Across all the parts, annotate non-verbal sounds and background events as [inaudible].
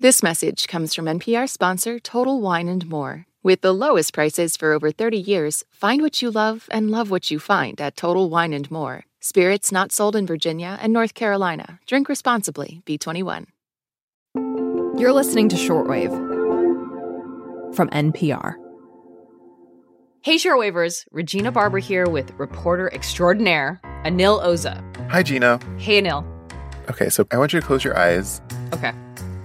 This message comes from NPR sponsor Total Wine and More. With the lowest prices for over 30 years, find what you love and love what you find at Total Wine and More. Spirits not sold in Virginia and North Carolina. Drink responsibly. B21. You're listening to Shortwave from NPR. Hey, Shortwavers. Regina Barber here with reporter extraordinaire Anil Oza. Hi, Gina. Hey, Anil. Okay, so I want you to close your eyes Okay.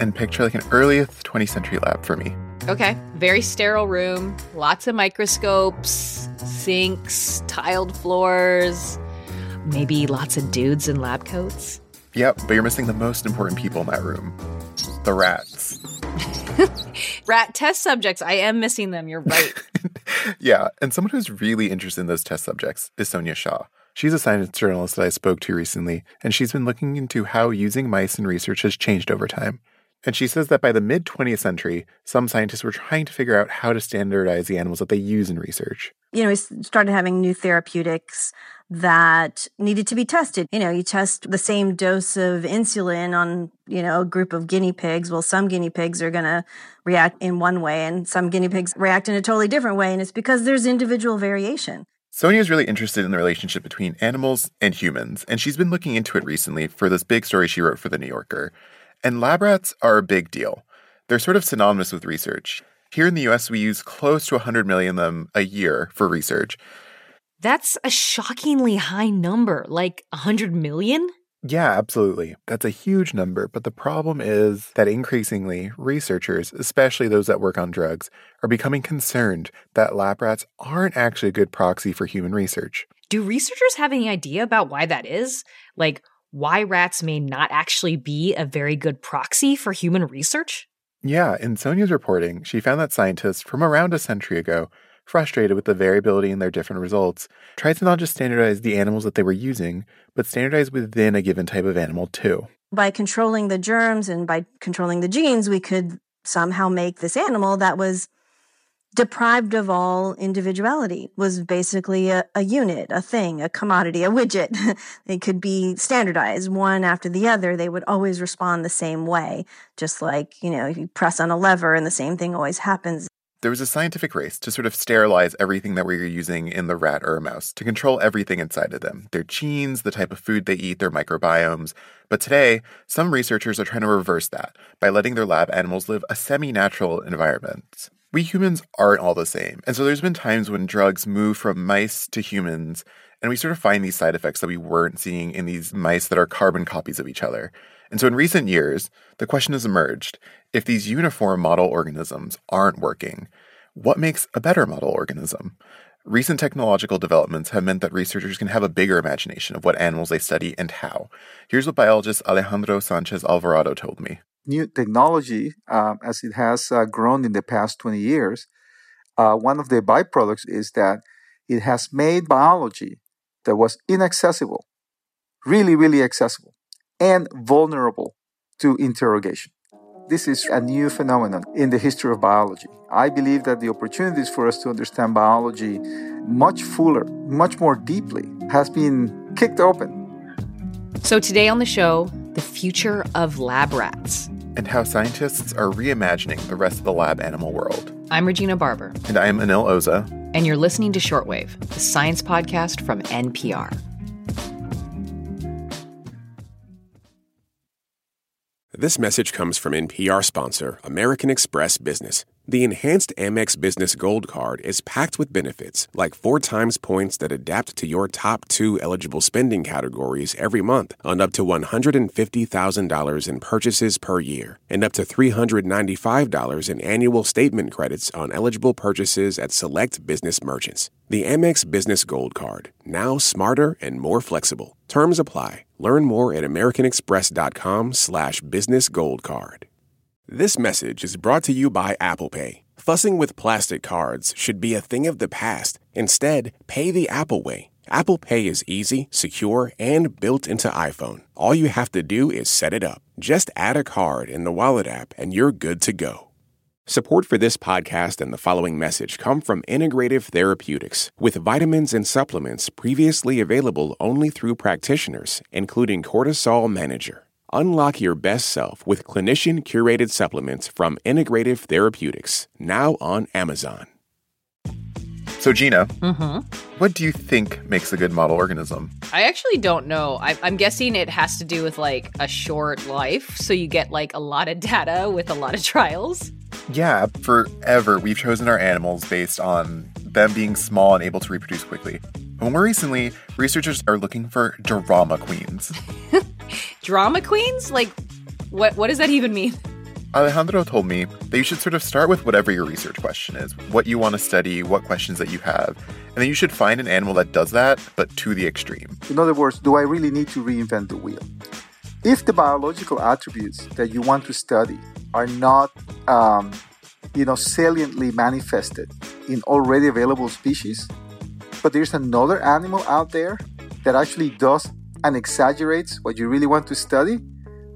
And picture like an earliest 20th century lab for me. Okay. Very sterile room, lots of microscopes, sinks, tiled floors, maybe lots of dudes in lab coats. Yep, but you're missing the most important people in that room the rats. [laughs] Rat test subjects. I am missing them. You're right. [laughs] yeah, and someone who's really interested in those test subjects is Sonia Shah. She's a science journalist that I spoke to recently, and she's been looking into how using mice in research has changed over time. And she says that by the mid 20th century, some scientists were trying to figure out how to standardize the animals that they use in research. You know, we started having new therapeutics that needed to be tested. You know, you test the same dose of insulin on, you know, a group of guinea pigs. Well, some guinea pigs are going to react in one way and some guinea pigs react in a totally different way. And it's because there's individual variation. Sonia is really interested in the relationship between animals and humans, and she's been looking into it recently for this big story she wrote for The New Yorker. And lab rats are a big deal. They're sort of synonymous with research. Here in the US, we use close to 100 million of them a year for research. That's a shockingly high number, like 100 million? Yeah, absolutely. That's a huge number, but the problem is that increasingly, researchers, especially those that work on drugs, are becoming concerned that lab rats aren't actually a good proxy for human research. Do researchers have any idea about why that is? Like, why rats may not actually be a very good proxy for human research? Yeah, in Sonia's reporting, she found that scientists from around a century ago, frustrated with the variability in their different results, tried to not just standardize the animals that they were using, but standardize within a given type of animal too. By controlling the germs and by controlling the genes, we could somehow make this animal that was deprived of all individuality was basically a, a, unit, a thing, a commodity, a widget. [laughs] they could be standardized one after the other. They would always respond the same way. Just like, you know, if you press on a lever and the same thing always happens. There was a scientific race to sort of sterilize everything that we were using in the rat or a mouse, to control everything inside of them their genes, the type of food they eat, their microbiomes. But today, some researchers are trying to reverse that by letting their lab animals live a semi natural environment we humans aren't all the same. And so there's been times when drugs move from mice to humans, and we sort of find these side effects that we weren't seeing in these mice that are carbon copies of each other. And so in recent years, the question has emerged if these uniform model organisms aren't working, what makes a better model organism? Recent technological developments have meant that researchers can have a bigger imagination of what animals they study and how. Here's what biologist Alejandro Sanchez Alvarado told me new technology, uh, as it has uh, grown in the past 20 years, uh, one of the byproducts is that it has made biology that was inaccessible, really, really accessible, and vulnerable to interrogation. This is a new phenomenon in the history of biology. I believe that the opportunities for us to understand biology much fuller, much more deeply, has been kicked open. So, today on the show, the future of lab rats and how scientists are reimagining the rest of the lab animal world. I'm Regina Barber. And I am Anil Oza. And you're listening to Shortwave, the science podcast from NPR. This message comes from NPR sponsor, American Express Business. The enhanced Amex Business Gold Card is packed with benefits, like four times points that adapt to your top two eligible spending categories every month on up to $150,000 in purchases per year, and up to $395 in annual statement credits on eligible purchases at select business merchants. The Amex Business Gold Card, now smarter and more flexible. Terms apply. Learn more at americanexpress.com slash business gold card. This message is brought to you by Apple Pay. Fussing with plastic cards should be a thing of the past. Instead, pay the Apple way. Apple Pay is easy, secure, and built into iPhone. All you have to do is set it up. Just add a card in the Wallet app and you're good to go. Support for this podcast and the following message come from Integrative Therapeutics, with vitamins and supplements previously available only through practitioners, including Cortisol Manager. Unlock your best self with clinician curated supplements from Integrative Therapeutics, now on Amazon. So, Gina, Mm-hmm. what do you think makes a good model organism? I actually don't know. I, I'm guessing it has to do with like a short life, so you get like a lot of data with a lot of trials. Yeah, forever we've chosen our animals based on them being small and able to reproduce quickly. But more recently, researchers are looking for drama queens. [laughs] Drama queens? Like, what? What does that even mean? Alejandro told me that you should sort of start with whatever your research question is, what you want to study, what questions that you have, and then you should find an animal that does that, but to the extreme. In other words, do I really need to reinvent the wheel? If the biological attributes that you want to study are not, um, you know, saliently manifested in already available species, but there's another animal out there that actually does and exaggerates what you really want to study,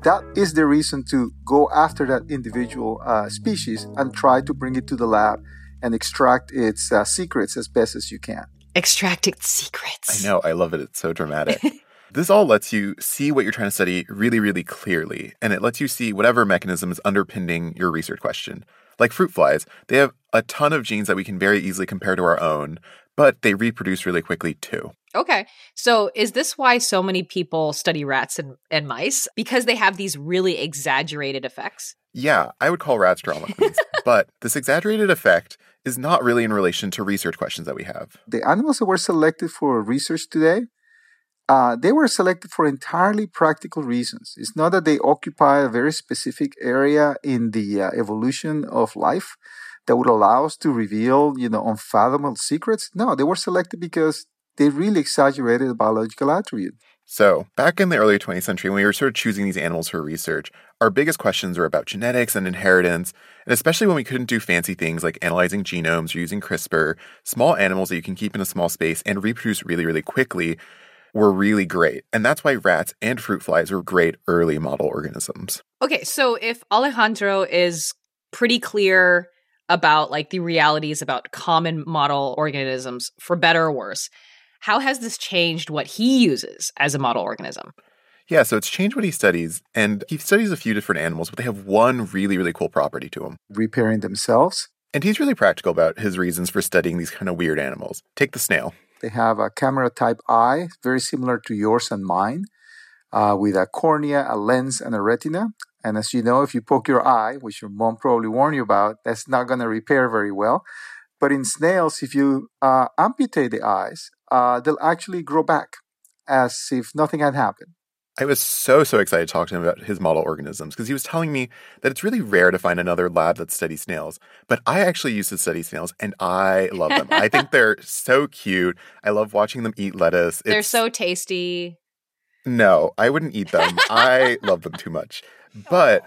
that is the reason to go after that individual uh, species and try to bring it to the lab and extract its uh, secrets as best as you can. Extract its secrets. I know, I love it. It's so dramatic. [laughs] this all lets you see what you're trying to study really, really clearly, and it lets you see whatever mechanism is underpinning your research question. Like fruit flies, they have a ton of genes that we can very easily compare to our own, but they reproduce really quickly too. Okay. So is this why so many people study rats and, and mice? Because they have these really exaggerated effects? Yeah, I would call rats drama queens, but this exaggerated effect is not really in relation to research questions that we have. The animals that were selected for research today, uh, they were selected for entirely practical reasons. It's not that they occupy a very specific area in the uh, evolution of life that would allow us to reveal, you know, unfathomable secrets. No, they were selected because they really exaggerated the biological attribute. So, back in the early 20th century, when we were sort of choosing these animals for research, our biggest questions were about genetics and inheritance, and especially when we couldn't do fancy things like analyzing genomes or using CRISPR, small animals that you can keep in a small space and reproduce really, really quickly were really great. And that's why rats and fruit flies were great early model organisms. Okay, so if Alejandro is pretty clear about like the realities about common model organisms for better or worse, how has this changed what he uses as a model organism? Yeah, so it's changed what he studies, and he studies a few different animals, but they have one really, really cool property to them. Repairing themselves. And he's really practical about his reasons for studying these kind of weird animals. Take the snail. They have a camera type eye, very similar to yours and mine, uh, with a cornea, a lens, and a retina. And as you know, if you poke your eye, which your mom probably warned you about, that's not going to repair very well. But in snails, if you uh, amputate the eyes, uh, they'll actually grow back as if nothing had happened. I was so, so excited to talk to him about his model organisms because he was telling me that it's really rare to find another lab that studies snails. But I actually used to study snails and I love them. I think they're [laughs] so cute. I love watching them eat lettuce. They're so tasty. No, I wouldn't eat them. I love them too much. But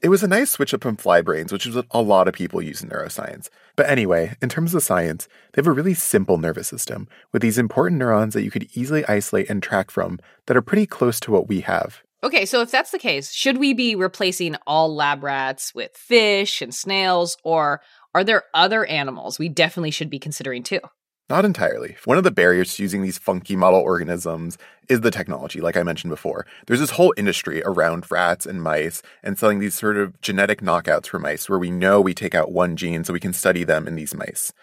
it was a nice switch up from fly brains, which is what a lot of people use in neuroscience. But anyway, in terms of science, they have a really simple nervous system with these important neurons that you could easily isolate and track from that are pretty close to what we have. Okay, so if that's the case, should we be replacing all lab rats with fish and snails, or are there other animals we definitely should be considering too? Not entirely. One of the barriers to using these funky model organisms is the technology, like I mentioned before. There's this whole industry around rats and mice and selling these sort of genetic knockouts for mice where we know we take out one gene so we can study them in these mice.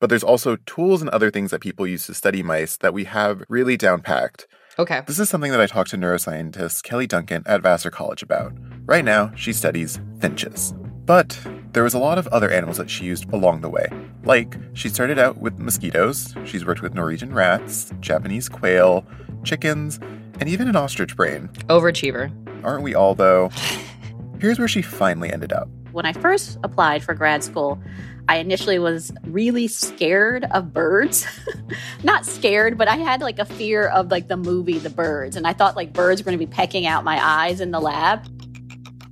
But there's also tools and other things that people use to study mice that we have really down packed. Okay. This is something that I talked to neuroscientist Kelly Duncan at Vassar College about. Right now, she studies finches. But there was a lot of other animals that she used along the way. Like, she started out with mosquitoes, she's worked with Norwegian rats, Japanese quail, chickens, and even an ostrich brain. Overachiever. Aren't we all, though? [laughs] Here's where she finally ended up. When I first applied for grad school, I initially was really scared of birds. [laughs] Not scared, but I had like a fear of like the movie The Birds. And I thought like birds were going to be pecking out my eyes in the lab.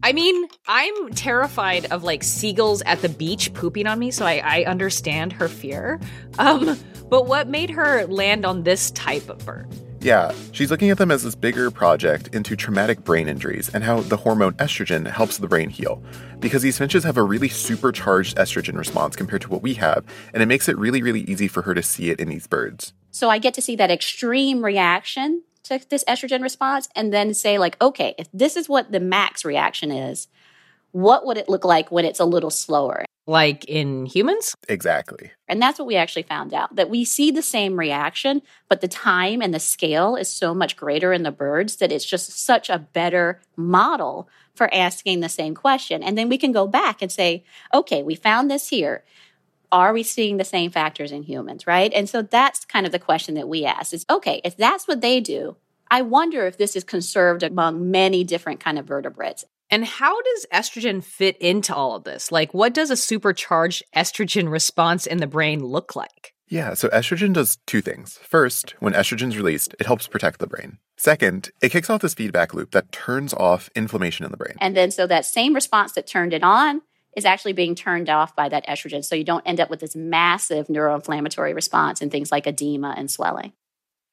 I mean, I'm terrified of like seagulls at the beach pooping on me, so I, I understand her fear. Um, but what made her land on this type of bird? Yeah, she's looking at them as this bigger project into traumatic brain injuries and how the hormone estrogen helps the brain heal. Because these finches have a really supercharged estrogen response compared to what we have, and it makes it really, really easy for her to see it in these birds. So I get to see that extreme reaction to this estrogen response and then say, like, okay, if this is what the max reaction is, what would it look like when it's a little slower? Like in humans? Exactly. And that's what we actually found out that we see the same reaction, but the time and the scale is so much greater in the birds that it's just such a better model for asking the same question. And then we can go back and say, okay, we found this here. Are we seeing the same factors in humans, right? And so that's kind of the question that we ask is okay, if that's what they do, I wonder if this is conserved among many different kind of vertebrates. And how does estrogen fit into all of this? Like, what does a supercharged estrogen response in the brain look like? Yeah, so estrogen does two things. First, when estrogen's released, it helps protect the brain. Second, it kicks off this feedback loop that turns off inflammation in the brain. And then, so that same response that turned it on is actually being turned off by that estrogen. So you don't end up with this massive neuroinflammatory response and things like edema and swelling.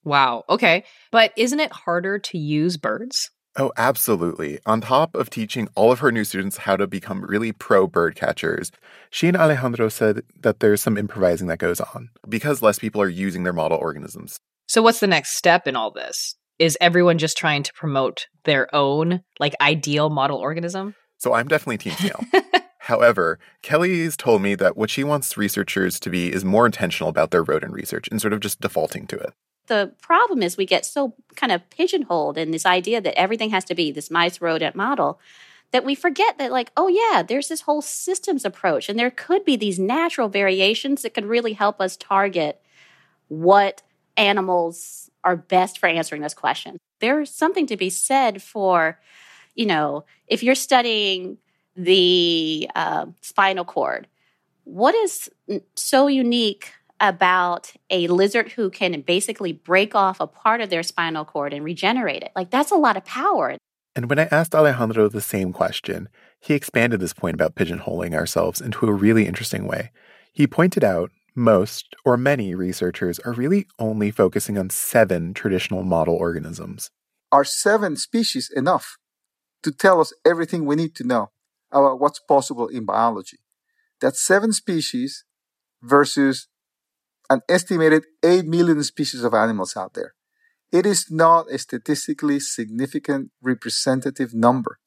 Wow. Okay. But isn't it harder to use birds? Oh, absolutely. On top of teaching all of her new students how to become really pro bird catchers, she and Alejandro said that there's some improvising that goes on because less people are using their model organisms. So, what's the next step in all this? Is everyone just trying to promote their own, like, ideal model organism? So, I'm definitely Team Snail. [laughs] However, Kelly's told me that what she wants researchers to be is more intentional about their rodent research and sort of just defaulting to it. The problem is we get so kind of pigeonholed in this idea that everything has to be this mice rodent model that we forget that like oh yeah there's this whole systems approach and there could be these natural variations that could really help us target what animals are best for answering this question there's something to be said for you know if you're studying the uh, spinal cord what is so unique about a lizard who can basically break off a part of their spinal cord and regenerate it. Like, that's a lot of power. And when I asked Alejandro the same question, he expanded this point about pigeonholing ourselves into a really interesting way. He pointed out most or many researchers are really only focusing on seven traditional model organisms. Are seven species enough to tell us everything we need to know about what's possible in biology? That's seven species versus an estimated 8 million species of animals out there. It is not a statistically significant representative number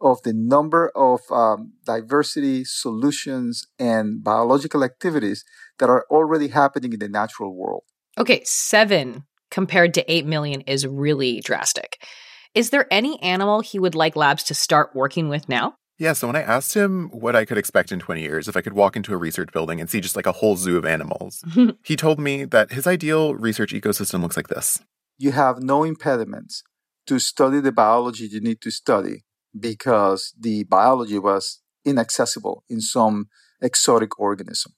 of the number of um, diversity solutions and biological activities that are already happening in the natural world. Okay, seven compared to 8 million is really drastic. Is there any animal he would like labs to start working with now? Yeah, so when I asked him what I could expect in 20 years if I could walk into a research building and see just like a whole zoo of animals, [laughs] he told me that his ideal research ecosystem looks like this. You have no impediments to study the biology you need to study because the biology was inaccessible in some exotic organism.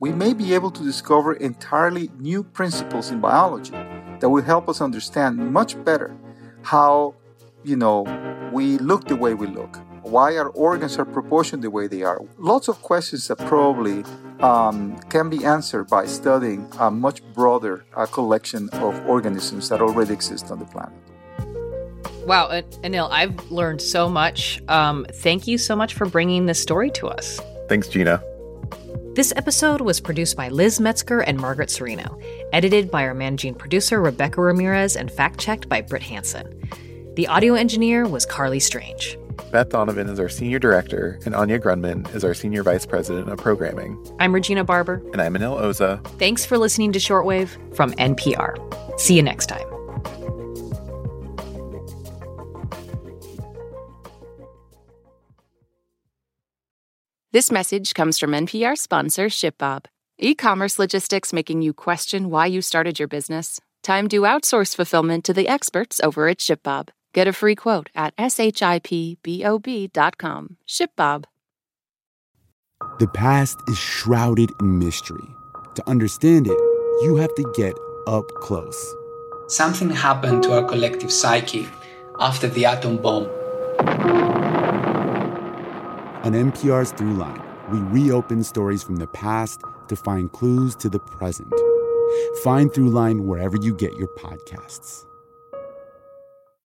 We may be able to discover entirely new principles in biology that will help us understand much better how, you know, we look the way we look why our organs are proportioned the way they are. Lots of questions that probably um, can be answered by studying a much broader uh, collection of organisms that already exist on the planet. Wow, Anil, I've learned so much. Um, thank you so much for bringing this story to us. Thanks, Gina. This episode was produced by Liz Metzger and Margaret Cirino, edited by our managing producer Rebecca Ramirez, and fact checked by Britt Hanson. The audio engineer was Carly Strange. Beth Donovan is our senior director, and Anya Grundmann is our senior vice president of programming. I'm Regina Barber. And I'm Anil Oza. Thanks for listening to Shortwave from NPR. See you next time. This message comes from NPR sponsor ShipBob. E commerce logistics making you question why you started your business? Time to outsource fulfillment to the experts over at ShipBob. Get a free quote at shipbob.com. ShipBob. The past is shrouded in mystery. To understand it, you have to get up close. Something happened to our collective psyche after the atom bomb. On NPR's Throughline, we reopen stories from the past to find clues to the present. Find Throughline wherever you get your podcasts.